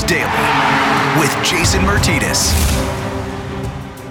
Daily with Jason Myrtetus.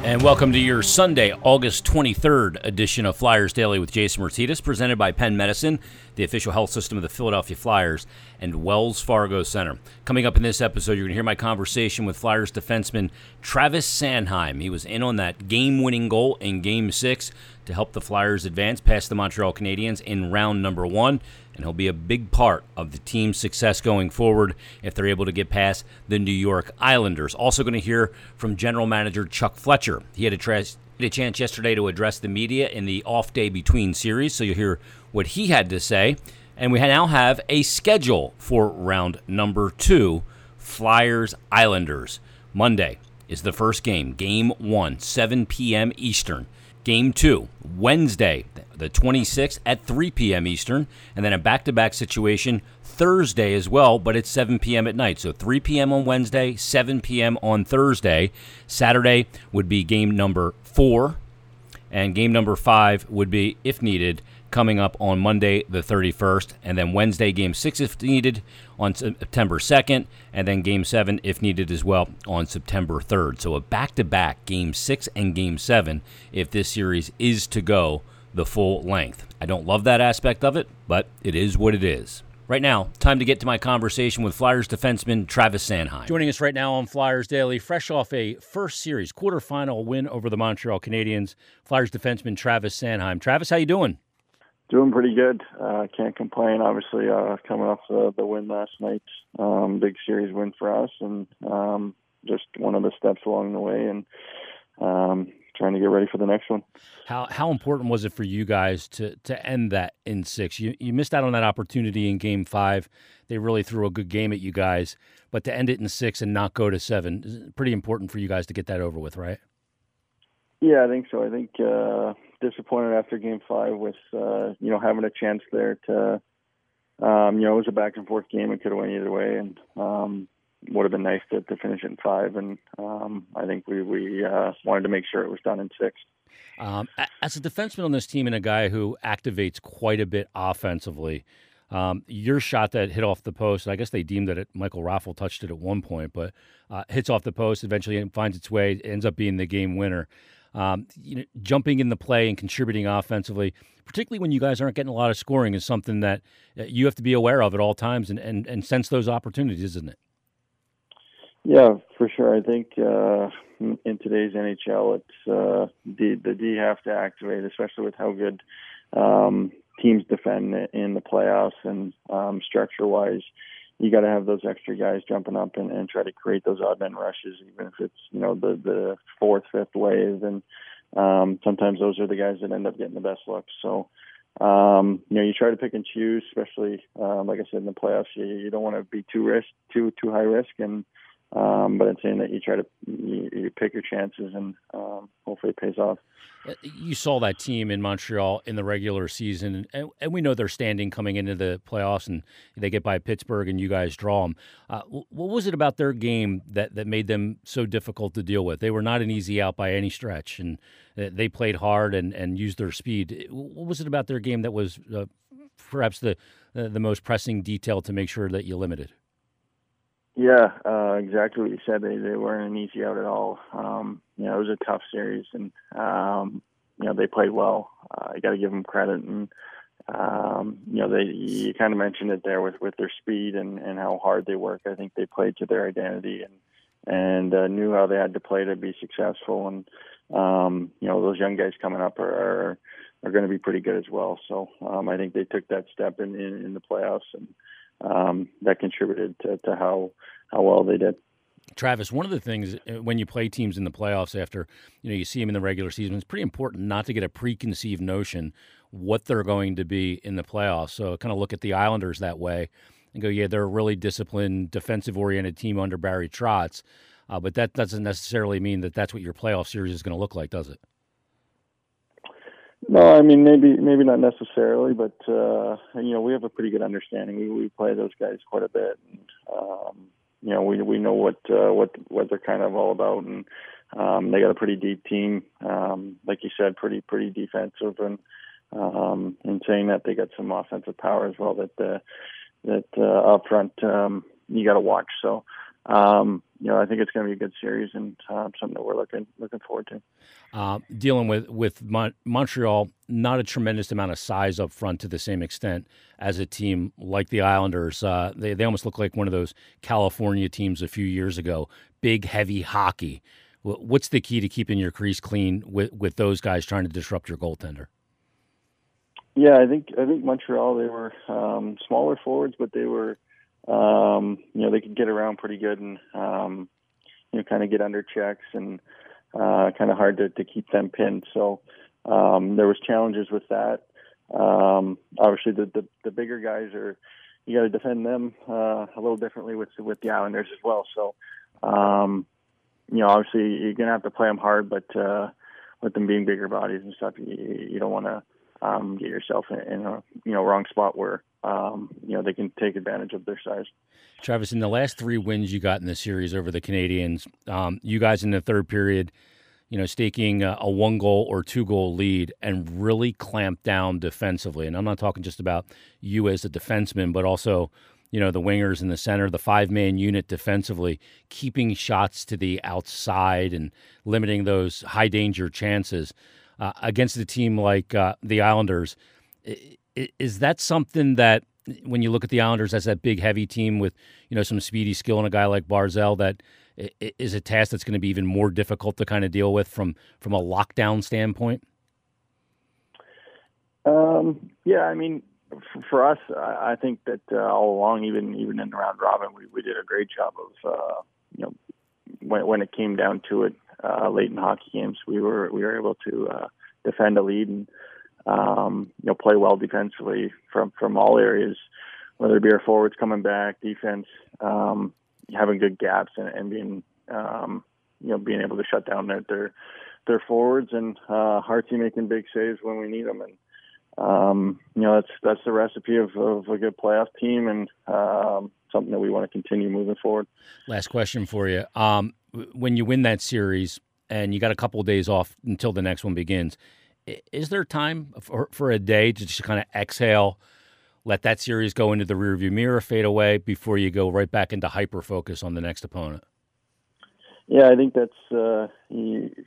And welcome to your Sunday, August 23rd edition of Flyers Daily with Jason Myrtetus, presented by Penn Medicine, the official health system of the Philadelphia Flyers, and Wells Fargo Center. Coming up in this episode, you're going to hear my conversation with Flyers defenseman Travis Sanheim. He was in on that game winning goal in Game 6 to help the Flyers advance past the Montreal Canadiens in round number one and he'll be a big part of the team's success going forward if they're able to get past the New York Islanders. Also, going to hear from general manager Chuck Fletcher. He had a, tra- had a chance yesterday to address the media in the off day between series, so you'll hear what he had to say. And we now have a schedule for round number two Flyers Islanders. Monday is the first game, game one, 7 p.m. Eastern. Game two, Wednesday, the 26th at 3 p.m. Eastern, and then a back to back situation Thursday as well, but it's 7 p.m. at night. So 3 p.m. on Wednesday, 7 p.m. on Thursday. Saturday would be game number four, and game number five would be, if needed, coming up on Monday the 31st, and then Wednesday game six if needed on September 2nd, and then game seven if needed as well on September 3rd. So a back to back game six and game seven if this series is to go the full length. I don't love that aspect of it, but it is what it is. Right now, time to get to my conversation with Flyers defenseman Travis Sanheim. Joining us right now on Flyers Daily, fresh off a first series quarterfinal win over the Montreal Canadiens, Flyers defenseman Travis Sanheim. Travis, how you doing? Doing pretty good. Uh, can't complain. Obviously, uh, coming off the, the win last night, um, big series win for us, and um, just one of the steps along the way, and um, trying to get ready for the next one. How how important was it for you guys to to end that in six? You you missed out on that opportunity in Game Five. They really threw a good game at you guys, but to end it in six and not go to seven, is pretty important for you guys to get that over with, right? Yeah, I think so. I think uh, disappointed after Game Five with uh, you know having a chance there to um, you know it was a back and forth game. It could have went either way, and um, would have been nice to, to finish in five. And um, I think we we uh, wanted to make sure it was done in six. Um, as a defenseman on this team and a guy who activates quite a bit offensively, um, your shot that hit off the post, I guess they deemed that it, Michael Raffl touched it at one point, but uh, hits off the post, eventually finds its way, ends up being the game winner um, you know, jumping in the play and contributing offensively, particularly when you guys aren't getting a lot of scoring, is something that uh, you have to be aware of at all times and, and, and sense those opportunities, isn't it? Yeah, for sure. I think uh, in today's NHL, it's uh, the the D have to activate, especially with how good um, teams defend in the playoffs and um, structure wise you got to have those extra guys jumping up and, and try to create those odd man rushes, even if it's you know the the fourth, fifth wave, and um, sometimes those are the guys that end up getting the best looks. So um, you know you try to pick and choose, especially um, like I said in the playoffs. You, you don't want to be too risk, too too high risk, and um, but I'm saying that you try to you, you pick your chances and um, hopefully it pays off. You saw that team in Montreal in the regular season, and, and we know their standing coming into the playoffs, and they get by Pittsburgh, and you guys draw them. Uh, what was it about their game that, that made them so difficult to deal with? They were not an easy out by any stretch, and uh, they played hard and, and used their speed. What was it about their game that was uh, perhaps the uh, the most pressing detail to make sure that you limited? Yeah, uh, exactly what you said. They they weren't an easy out at all. Um, you know, it was a tough series, and um, you know they played well. Uh, you got to give them credit, and um, you know they you kind of mentioned it there with with their speed and and how hard they work. I think they played to their identity and and uh, knew how they had to play to be successful. And um, you know those young guys coming up are are, are going to be pretty good as well. So um, I think they took that step in in, in the playoffs and um, that contributed to, to how how well they did. Travis, one of the things uh, when you play teams in the playoffs after you know you see them in the regular season, it's pretty important not to get a preconceived notion what they're going to be in the playoffs. So kind of look at the Islanders that way and go, yeah, they're a really disciplined, defensive-oriented team under Barry Trotz, uh, but that doesn't necessarily mean that that's what your playoff series is going to look like, does it? I mean maybe maybe not necessarily, but uh, you know we have a pretty good understanding. We we play those guys quite a bit, and um, you know we we know what uh, what what they're kind of all about, and um, they got a pretty deep team. Um, like you said, pretty pretty defensive, and um, in saying that they got some offensive power as well that uh, that uh, up front um, you got to watch. So um, you know, I think it's going to be a good series and uh, something that we're looking looking forward to. Uh, dealing with with Mon- Montreal, not a tremendous amount of size up front to the same extent as a team like the Islanders. Uh, they they almost look like one of those California teams a few years ago. Big, heavy hockey. What's the key to keeping your crease clean with with those guys trying to disrupt your goaltender? Yeah, I think I think Montreal they were um, smaller forwards, but they were um, you know they could get around pretty good and um, you know kind of get under checks and uh, kind of hard to, to keep them pinned. So um, there was challenges with that. Um, obviously, the, the the bigger guys are you got to defend them uh, a little differently with with the Islanders as well. So um, you know obviously you're gonna have to play them hard, but uh, with them being bigger bodies and stuff, you, you don't want to um, get yourself in, a you know wrong spot where um, you know they can take advantage of their size. Travis, in the last three wins you got in the series over the Canadiens, um, you guys in the third period, you know, staking a, a one goal or two goal lead and really clamped down defensively. And I'm not talking just about you as a defenseman, but also you know the wingers in the center, the five man unit defensively, keeping shots to the outside and limiting those high danger chances uh, against a team like uh, the Islanders. Is that something that when you look at the Islanders as that big, heavy team with you know some speedy skill and a guy like Barzal that is a task that's going to be even more difficult to kind of deal with from from a lockdown standpoint? Um, yeah, I mean, for us, I think that uh, all along, even even in the round robin, we, we did a great job of uh, you know when when it came down to it, uh, late in hockey games, we were we were able to uh, defend a lead and um, you know play well defensively from from all areas, whether it be our forwards coming back, defense, um, having good gaps, and, and being um, you know being able to shut down their their, their forwards and uh, Hartsy making big saves when we need them and. Um, you know that's that's the recipe of, of a good playoff team and um, something that we want to continue moving forward. Last question for you: um, when you win that series and you got a couple of days off until the next one begins, is there time for, for a day to just kind of exhale, let that series go into the rearview mirror, fade away before you go right back into hyper focus on the next opponent? Yeah, I think that's uh,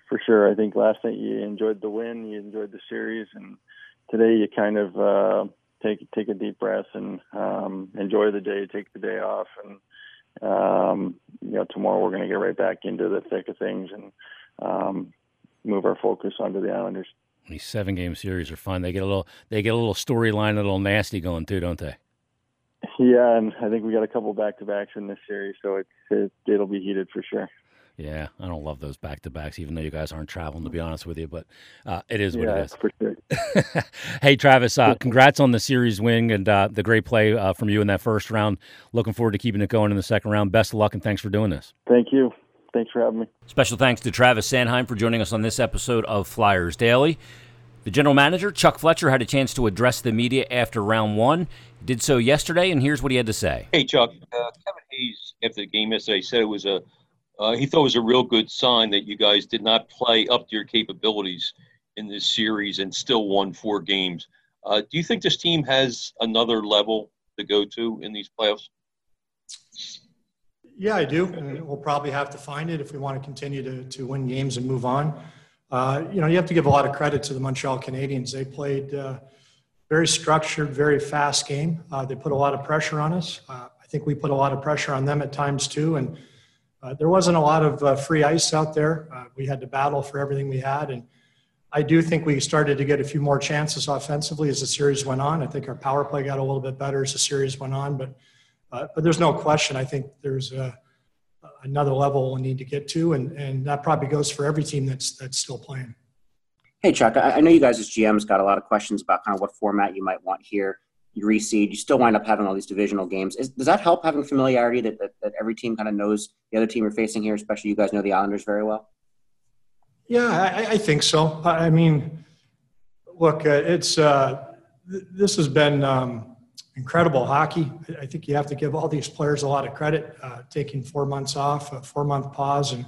for sure. I think last night you enjoyed the win, you enjoyed the series, and today you kind of uh, take take a deep breath and um, enjoy the day, take the day off, and um, you know, tomorrow we're going to get right back into the thick of things and um, move our focus onto the Islanders. These seven game series are fun. They get a little they get a little storyline, a little nasty going too, don't they? Yeah, and I think we got a couple back to backs in this series, so it's it, it'll be heated for sure. Yeah, I don't love those back to backs, even though you guys aren't traveling, to be honest with you. But uh, it is what yeah, it is. For sure. hey, Travis, uh, congrats on the series win and uh, the great play uh, from you in that first round. Looking forward to keeping it going in the second round. Best of luck and thanks for doing this. Thank you. Thanks for having me. Special thanks to Travis Sanheim for joining us on this episode of Flyers Daily. The general manager, Chuck Fletcher, had a chance to address the media after round one. He did so yesterday, and here's what he had to say. Hey, Chuck. Uh, Kevin Hayes, after the game yesterday, said it was a uh, he thought it was a real good sign that you guys did not play up to your capabilities in this series and still won four games. Uh, do you think this team has another level to go to in these playoffs? Yeah, I do. And we'll probably have to find it if we want to continue to, to win games and move on. Uh, you know, you have to give a lot of credit to the Montreal Canadiens. They played uh, very structured, very fast game. Uh, they put a lot of pressure on us. Uh, I think we put a lot of pressure on them at times too. And uh, there wasn't a lot of uh, free ice out there. Uh, we had to battle for everything we had. And I do think we started to get a few more chances offensively as the series went on. I think our power play got a little bit better as the series went on. But, uh, but there's no question. I think there's a, another level we need to get to. And, and that probably goes for every team that's, that's still playing. Hey, Chuck, I know you guys as GMs got a lot of questions about kind of what format you might want here you reseed, you still wind up having all these divisional games. Is, does that help having familiarity that, that, that every team kind of knows the other team you're facing here, especially you guys know the Islanders very well? Yeah, I, I think so. I mean, look, uh, it's uh, th- this has been um, incredible hockey. I think you have to give all these players a lot of credit, uh, taking four months off, a four month pause, and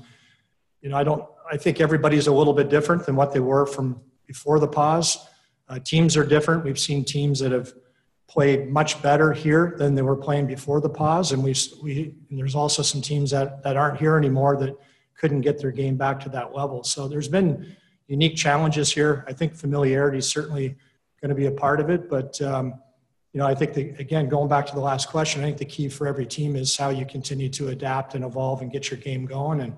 you know, I don't. I think everybody's a little bit different than what they were from before the pause. Uh, teams are different. We've seen teams that have played much better here than they were playing before the pause. And we, we and there's also some teams that, that aren't here anymore that couldn't get their game back to that level. So there's been unique challenges here. I think familiarity is certainly going to be a part of it. But, um, you know, I think, the, again, going back to the last question, I think the key for every team is how you continue to adapt and evolve and get your game going. And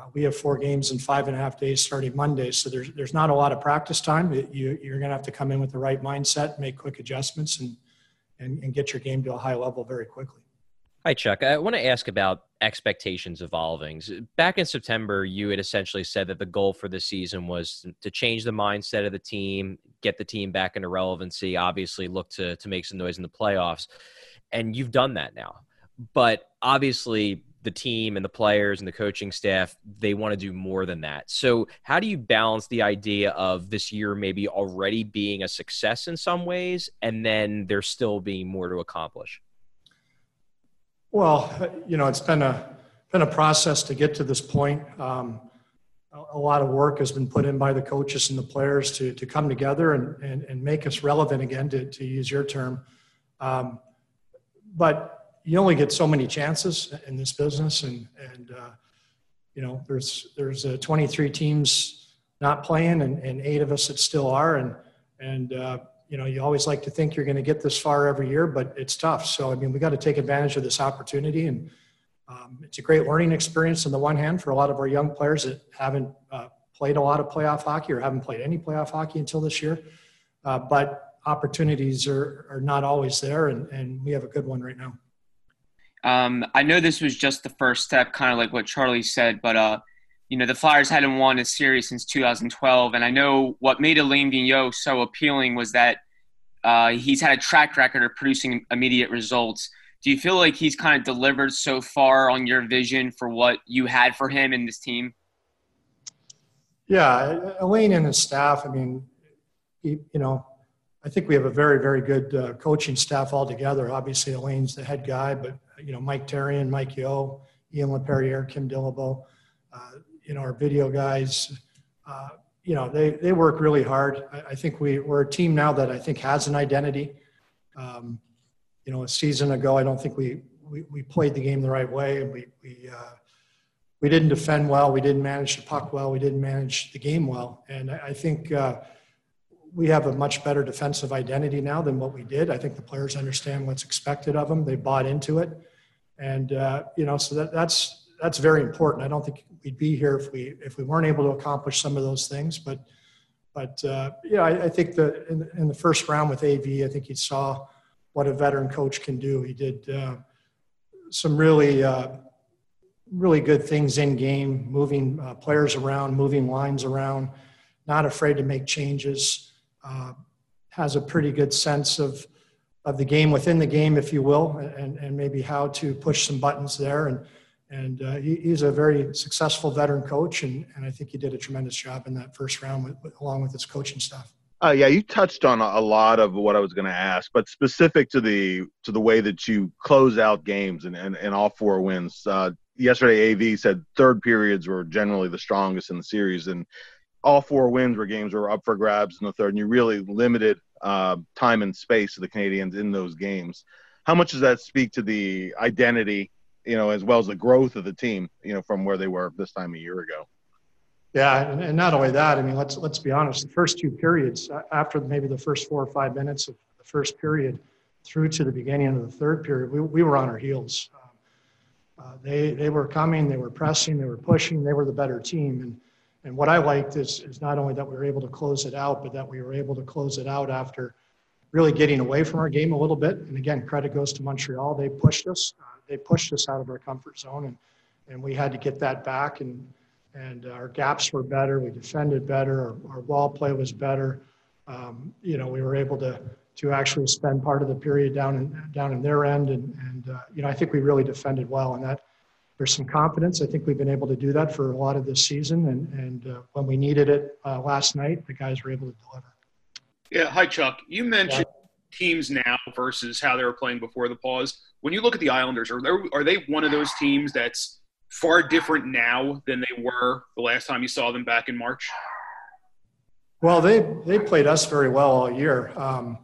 uh, we have four games in five and a half days starting Monday. So there's, there's not a lot of practice time. It, you, you're going to have to come in with the right mindset, make quick adjustments, and, and, and get your game to a high level very quickly. Hi, Chuck. I want to ask about expectations evolving. Back in September, you had essentially said that the goal for the season was to change the mindset of the team, get the team back into relevancy, obviously look to, to make some noise in the playoffs. And you've done that now. But obviously, the team and the players and the coaching staff, they want to do more than that. So, how do you balance the idea of this year maybe already being a success in some ways and then there's still being more to accomplish? Well, you know, it's been a been a process to get to this point. Um, a, lot of work has been put in by the coaches and the players to to come together and and, and make us relevant again, to, to use your term. Um, but you only get so many chances in this business, and and uh, you know, there's there's uh, 23 teams not playing, and, and eight of us that still are, and and uh, you know, you always like to think you're going to get this far every year, but it's tough. So, I mean, we got to take advantage of this opportunity. And um, it's a great learning experience on the one hand for a lot of our young players that haven't uh, played a lot of playoff hockey or haven't played any playoff hockey until this year. Uh, but opportunities are, are not always there, and, and we have a good one right now. Um, I know this was just the first step, kind of like what Charlie said, but uh, you know the Flyers hadn't won a series since 2012, and I know what made Alain Vigneault so appealing was that uh, he's had a track record of producing immediate results. Do you feel like he's kind of delivered so far on your vision for what you had for him in this team? Yeah, Alain and his staff. I mean, he, you know, I think we have a very, very good uh, coaching staff altogether. Obviously, Alain's the head guy, but you know, Mike Therrien, Mike Yeo, Ian Laperriere, Kim Dillabaugh. Uh, you know, our video guys, uh, you know, they, they work really hard. I, I, think we, we're a team now that I think has an identity. Um, you know, a season ago, I don't think we, we, we played the game the right way we, we, uh, we didn't defend well. We didn't manage the puck well. We didn't manage the game well. And I, I think uh, we have a much better defensive identity now than what we did. I think the players understand what's expected of them. They bought into it. And, uh, you know, so that, that's, that's very important. I don't think we'd be here if we if we weren't able to accomplish some of those things. But but uh, yeah, I, I think that in, in, the first round with AV, I think he saw what a veteran coach can do. He did uh, some really uh, really good things in game, moving uh, players around, moving lines around, not afraid to make changes. Uh, has a pretty good sense of of the game within the game, if you will, and, and maybe how to push some buttons there and and uh, he, he's a very successful veteran coach, and, and I think he did a tremendous job in that first round with, with, along with his coaching staff. Uh, yeah, you touched on a lot of what I was going to ask, but specific to the to the way that you close out games and, and, and all four wins. Uh, yesterday, AV said third periods were generally the strongest in the series, and all four wins were games were up for grabs in the third, and you really limited uh, time and space of the Canadiens in those games. How much does that speak to the identity you know, as well as the growth of the team, you know, from where they were this time a year ago. Yeah, and, not only that, I mean, let's let's be honest. The first two periods, after maybe the first four or five minutes of the first period, through to the beginning of the third period, we, we were on our heels. Uh, they they were coming, they were pressing, they were pushing, they were the better team. And and what I liked is is not only that we were able to close it out, but that we were able to close it out after really getting away from our game a little bit. And again, credit goes to Montreal. They pushed us. Uh, they pushed us out of our comfort zone, and and we had to get that back. And and our gaps were better. We defended better. Our, our wall play was better. Um, you know, we were able to to actually spend part of the period down in down in their end, and and uh, you know, I think we really defended well, and that there's some confidence. I think we've been able to do that for a lot of this season, and and uh, when we needed it uh, last night, the guys were able to deliver. Yeah, hi Chuck. You mentioned yeah. teams now versus how they were playing before the pause when you look at the Islanders, are they, are they one of those teams that's far different now than they were the last time you saw them back in March? Well, they they played us very well all year. Um,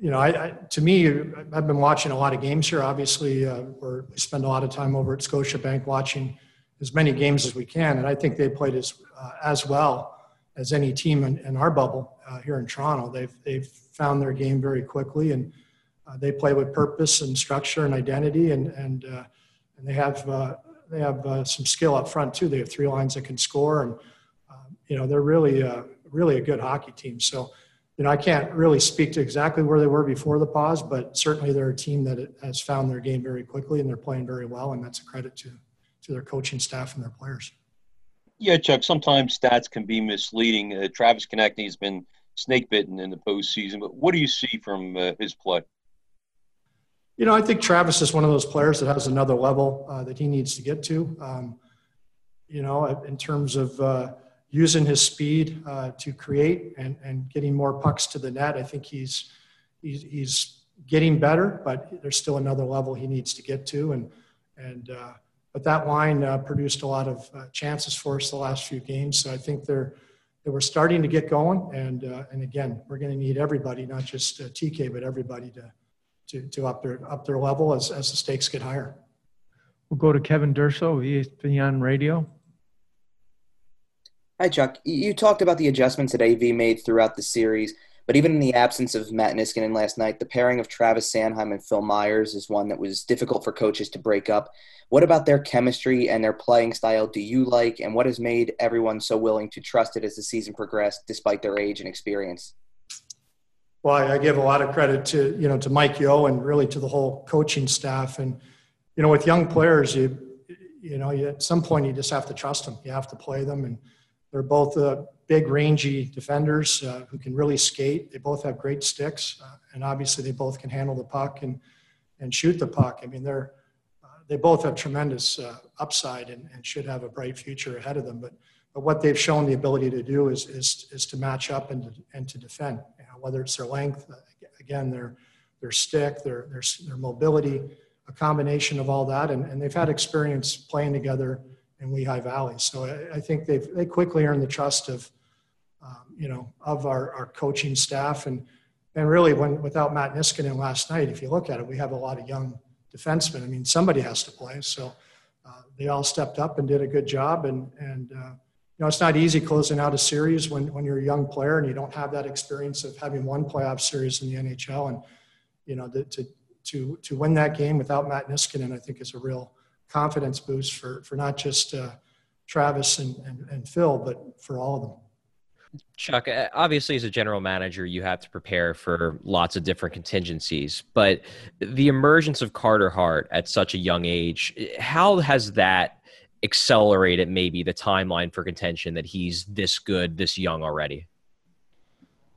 you know, I, I, to me, I've been watching a lot of games here. Obviously, uh, we spend a lot of time over at Scotiabank watching as many games as we can, and I think they played as uh, as well as any team in, in our bubble uh, here in Toronto. They've they've found their game very quickly, and uh, they play with purpose and structure and identity, and and uh, and they have uh, they have some skill up front too. They have three lines that can score, and you know they're really really a good hockey team. So you know, I can't really speak to exactly where they were before the pause, but certainly they're a team that has found their game very quickly and they're playing very well, and that's a credit to to their coaching staff and their players. Yeah, Chuck. Sometimes stats can be misleading. Uh, Travis Konecny has been snake bitten in the postseason, but what do you see from uh, his play? You know, I think Travis is one of those players that has another level uh, that he needs to get to. Um, you know, in terms of uh, using his speed uh, to create and, and getting more pucks to the net. I think he's, he's, he's getting better, but there's still another level he needs to get to. And, and uh, but that line uh, produced a lot of uh, chances for us the last few games. So I think they're, they were starting to get going. And, uh, and again, we're going to need everybody, not just uh, TK, but everybody to, to, to up, their, up their level as, as the stakes get higher. We'll go to Kevin Durso, ESPN Radio. Hi, Chuck. You talked about the adjustments that AV made throughout the series, but even in the absence of Matt Niskanen last night, the pairing of Travis Sanheim and Phil Myers is one that was difficult for coaches to break up. What about their chemistry and their playing style do you like, and what has made everyone so willing to trust it as the season progressed, despite their age and experience? Well, I give a lot of credit to you know to Mike Yeo and really to the whole coaching staff, and you know with young players, you you know you, at some point you just have to trust them. You have to play them and they're both uh, big, rangy defenders uh, who can really skate. They both have great sticks, uh, and obviously they both can handle the puck and and shoot the puck. I mean, they're uh, they both have tremendous uh, upside and, and should have a bright future ahead of them. But but what they've shown the ability to do is is, is to match up and to, and to defend. You know, whether it's their length, uh, again, their their stick, their their their mobility, a combination of all that, and, and they've had experience playing together in Lehigh Valley. So I, I think they've they quickly earned the trust of um, you know of our, our coaching staff and and really when without Matt Niskanen last night, if you look at it, we have a lot of young defensemen. I mean, somebody has to play, so uh, they all stepped up and did a good job. And and uh, you know it's not easy closing out a series when when you're a young player and you don't have that experience of having one playoff series in the NHL. And you know to to to, to win that game without Matt Niskanen, I think is a real confidence boost for, for not just uh, Travis and, and, and Phil, but for all of them. Chuck, uh, obviously, as a general manager, you have to prepare for lots of different contingencies. But the emergence of Carter Hart at such a young age, how has that accelerated maybe the timeline for contention that he's this good, this young already?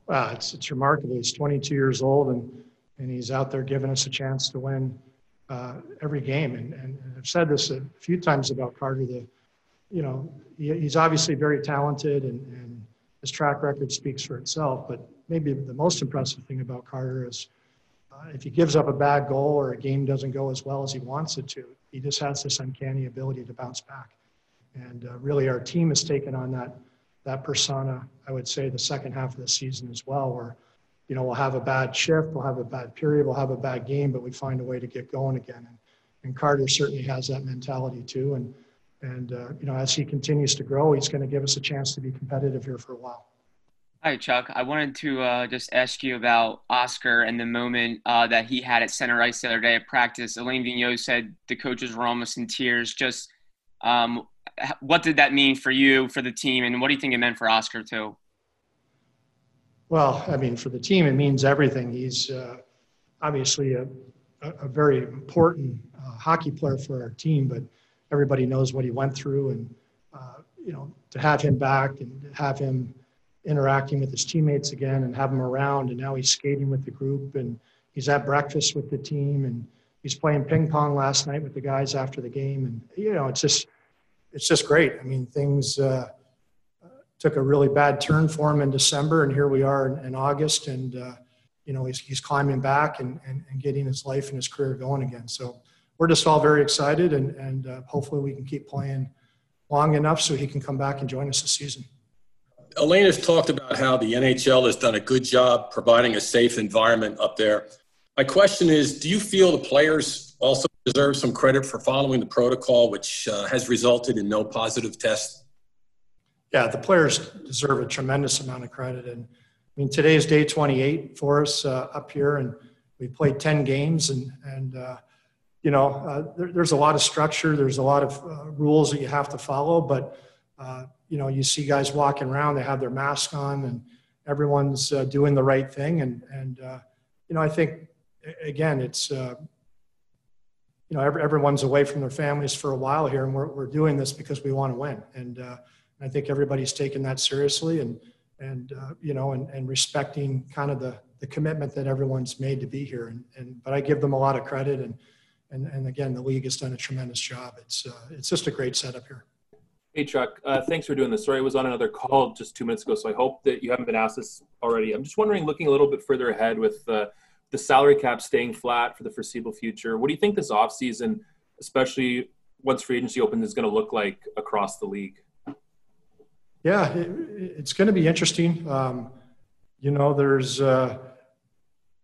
Wow, it's, it's remarkable. He's 22 years old and, and he's out there giving us a chance to win uh, every game. And, and, I've said this a few times about Carter. The, you know, he, he's obviously very talented, and, and his track record speaks for itself. But maybe the most impressive thing about Carter is uh, if he gives up a bad goal or a game doesn't go as well as he wants it to, he just has this uncanny ability to bounce back. And uh, really, our team has taken on that that persona. I would say the second half of the season as well, where you know, we'll have a bad shift, we'll have a bad period, we'll have a bad game, but we find a way to get going again. And, and Carter certainly has that mentality too. And, and uh, you know, as he continues to grow, he's going to give us a chance to be competitive here for a while. Hi, Chuck. I wanted to uh, just ask you about Oscar and the moment uh, that he had at center ice the other day at practice. Alain Vigneault said the coaches were almost in tears. Just um, what did that mean for you, for the team, and what do you think it meant for Oscar too? Well, I mean, for the team, it means everything. He's uh, obviously a, a, very important uh, hockey player for our team, but everybody knows what he went through. And, uh, you know, to have him back and have him interacting with his teammates again and have him around, and now he's skating with the group and he's at breakfast with the team and he's playing ping pong last night with the guys after the game. And, you know, it's just, it's just great. I mean, things, uh, took a really bad turn for him in December, and here we are in, in August, and uh, you know he's, he's climbing back and, and, and, getting his life and his career going again. So we're just all very excited, and, and uh, hopefully we can keep playing long enough so he can come back and join us this season. Alain has talked about how the NHL has done a good job providing a safe environment up there. My question is Do you feel the players also deserve some credit for following the protocol, which uh, has resulted in no positive tests? Yeah, the players deserve a tremendous amount of credit. And I mean, today is day 28 for us uh, up here, and we played 10 games. And, and uh, you know, uh, there, there's a lot of structure, there's a lot of uh, rules that you have to follow, but uh, you know, you see guys walking around, they have their mask on, and everyone's uh, doing the right thing. And, and you know, I think, again, it's, you know, every, everyone's away from their families for a while here, and we're, we're doing this because we want to win. And I think everybody's taken that seriously and, and uh, you know, and, and respecting kind of the, the commitment that everyone's made to be here. And, and but I give them a lot of credit. And, and, and again, the league has done a tremendous job. It's, it's just a great setup here. Hey, Chuck. Uh, thanks for doing this. Sorry, I was on another call just two minutes ago, so I hope that you haven't been asked this already. I'm just wondering, looking a little bit further ahead with uh, the salary cap staying flat for the foreseeable future, what do you think this offseason, especially once free agency opens, is going to look like across the league? Yeah, it, it's going to be interesting. Um, you know, there's, uh,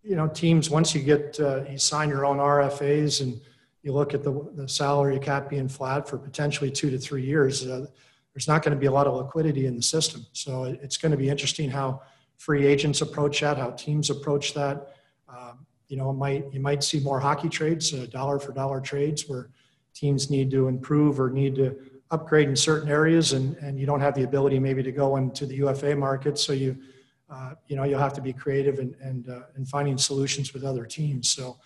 you know, teams, once you get, uh, you sign your own RFAs and – you look at the, the salary cap being flat for potentially two to three years, uh, there's not going to be a lot of liquidity in the system. So it's going to be interesting how free agents approach that, how teams approach that. Um, you know, might you might see more hockey trades, uh, dollar for dollar trades, where teams need to improve or need to upgrade in certain areas, and, and you don't have the ability maybe to go into the UFA market. So you, uh, you know, you'll have to be creative and and uh, and finding solutions with other teams. So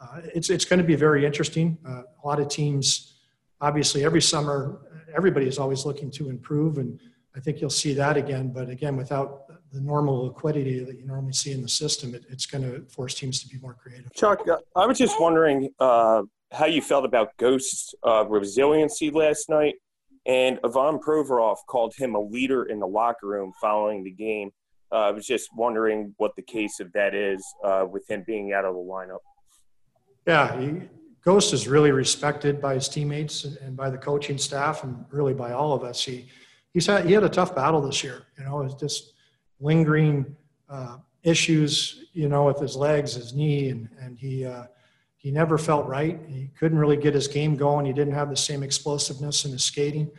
uh, it's it's going to be very interesting. Uh, a lot of teams, obviously, every summer, everybody is always looking to improve, and I think you'll see that again. But again, without the normal liquidity that you normally see in the system, it, it's going to force teams to be more creative. Chuck, uh, I was just wondering uh, how you felt about Ghost's uh, resiliency last night, and Ivan Provorov called him a leader in the locker room following the game. Uh, I was just wondering what the case of that is with him being out of the lineup. Yeah, he, Ghost is really respected by his teammates and by the coaching staff, and really by all of us. He he's had he had a tough battle this year. You know, it's just lingering uh, issues. You know, with his legs, his knee, and and he. He never felt right. He couldn't really get his game going. He didn't have the same explosiveness in his skating,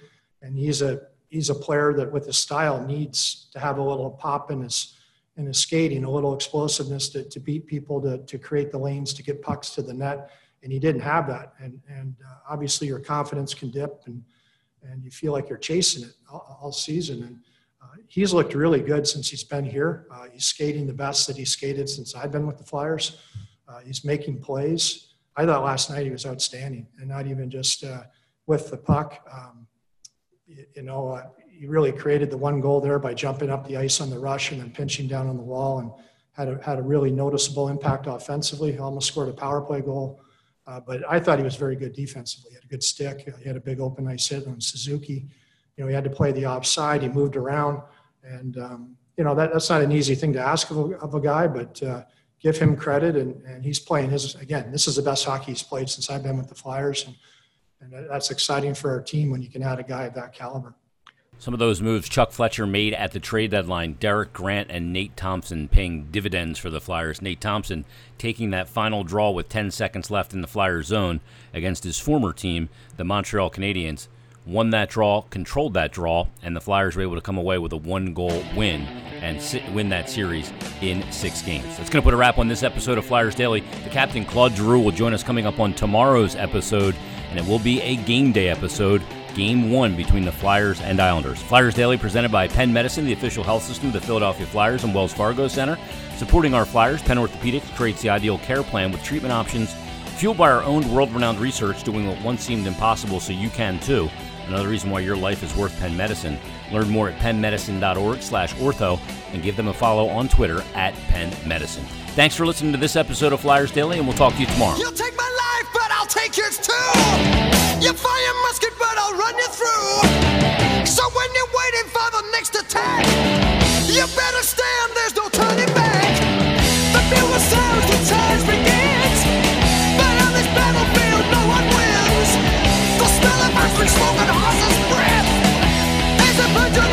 and he's a he's a player that with his style needs to have a little pop in his in his skating, a little explosiveness to, to beat people, to, to create the lanes, to get pucks to the net. And he didn't have that. And, and uh, obviously, your confidence can dip and, and you feel like you're chasing it all, all season. And uh, he's looked really good since he's been here. Uh, he's skating the best that he's skated since I've been with the Flyers. Uh, he's making plays. I thought last night he was outstanding and not even just uh, with the puck. Um, you, you know, uh, he really created the one goal there by jumping up the ice on the rush and then pinching down on the wall and had a, had a really noticeable impact offensively. He almost scored a power play goal. Uh, but I thought he was very good defensively. He had a good stick. He had a big open ice hit on Suzuki. You know, he had to play the offside. He moved around. And, um, you know, that, that's not an easy thing to ask of a, of a guy, but uh, give him credit. And, and he's playing his, again, this is the best hockey he's played since I've been with the Flyers. And, and that's exciting for our team when you can add a guy of that caliber. Some of those moves Chuck Fletcher made at the trade deadline, Derek Grant and Nate Thompson paying dividends for the Flyers. Nate Thompson taking that final draw with 10 seconds left in the Flyers zone against his former team, the Montreal Canadiens. Won that draw, controlled that draw, and the Flyers were able to come away with a one goal win and win that series in six games. That's going to put a wrap on this episode of Flyers Daily. The captain, Claude Giroux, will join us coming up on tomorrow's episode, and it will be a game day episode Game one between the Flyers and Islanders. Flyers Daily presented by Penn Medicine, the official health system of the Philadelphia Flyers and Wells Fargo Center. Supporting our Flyers, Penn Orthopedics creates the ideal care plan with treatment options fueled by our own world renowned research doing what once seemed impossible so you can too. Another reason why your life is worth Penn Medicine. Learn more at pennmedicine.org slash ortho and give them a follow on Twitter at Penn Medicine. Thanks for listening to this episode of Flyers Daily, and we'll talk to you tomorrow. You'll take my life, but I'll take yours too. You fire musket, but I'll run you through. So when you're waiting for the next attack, you better smoking horse's breath. There's a virgin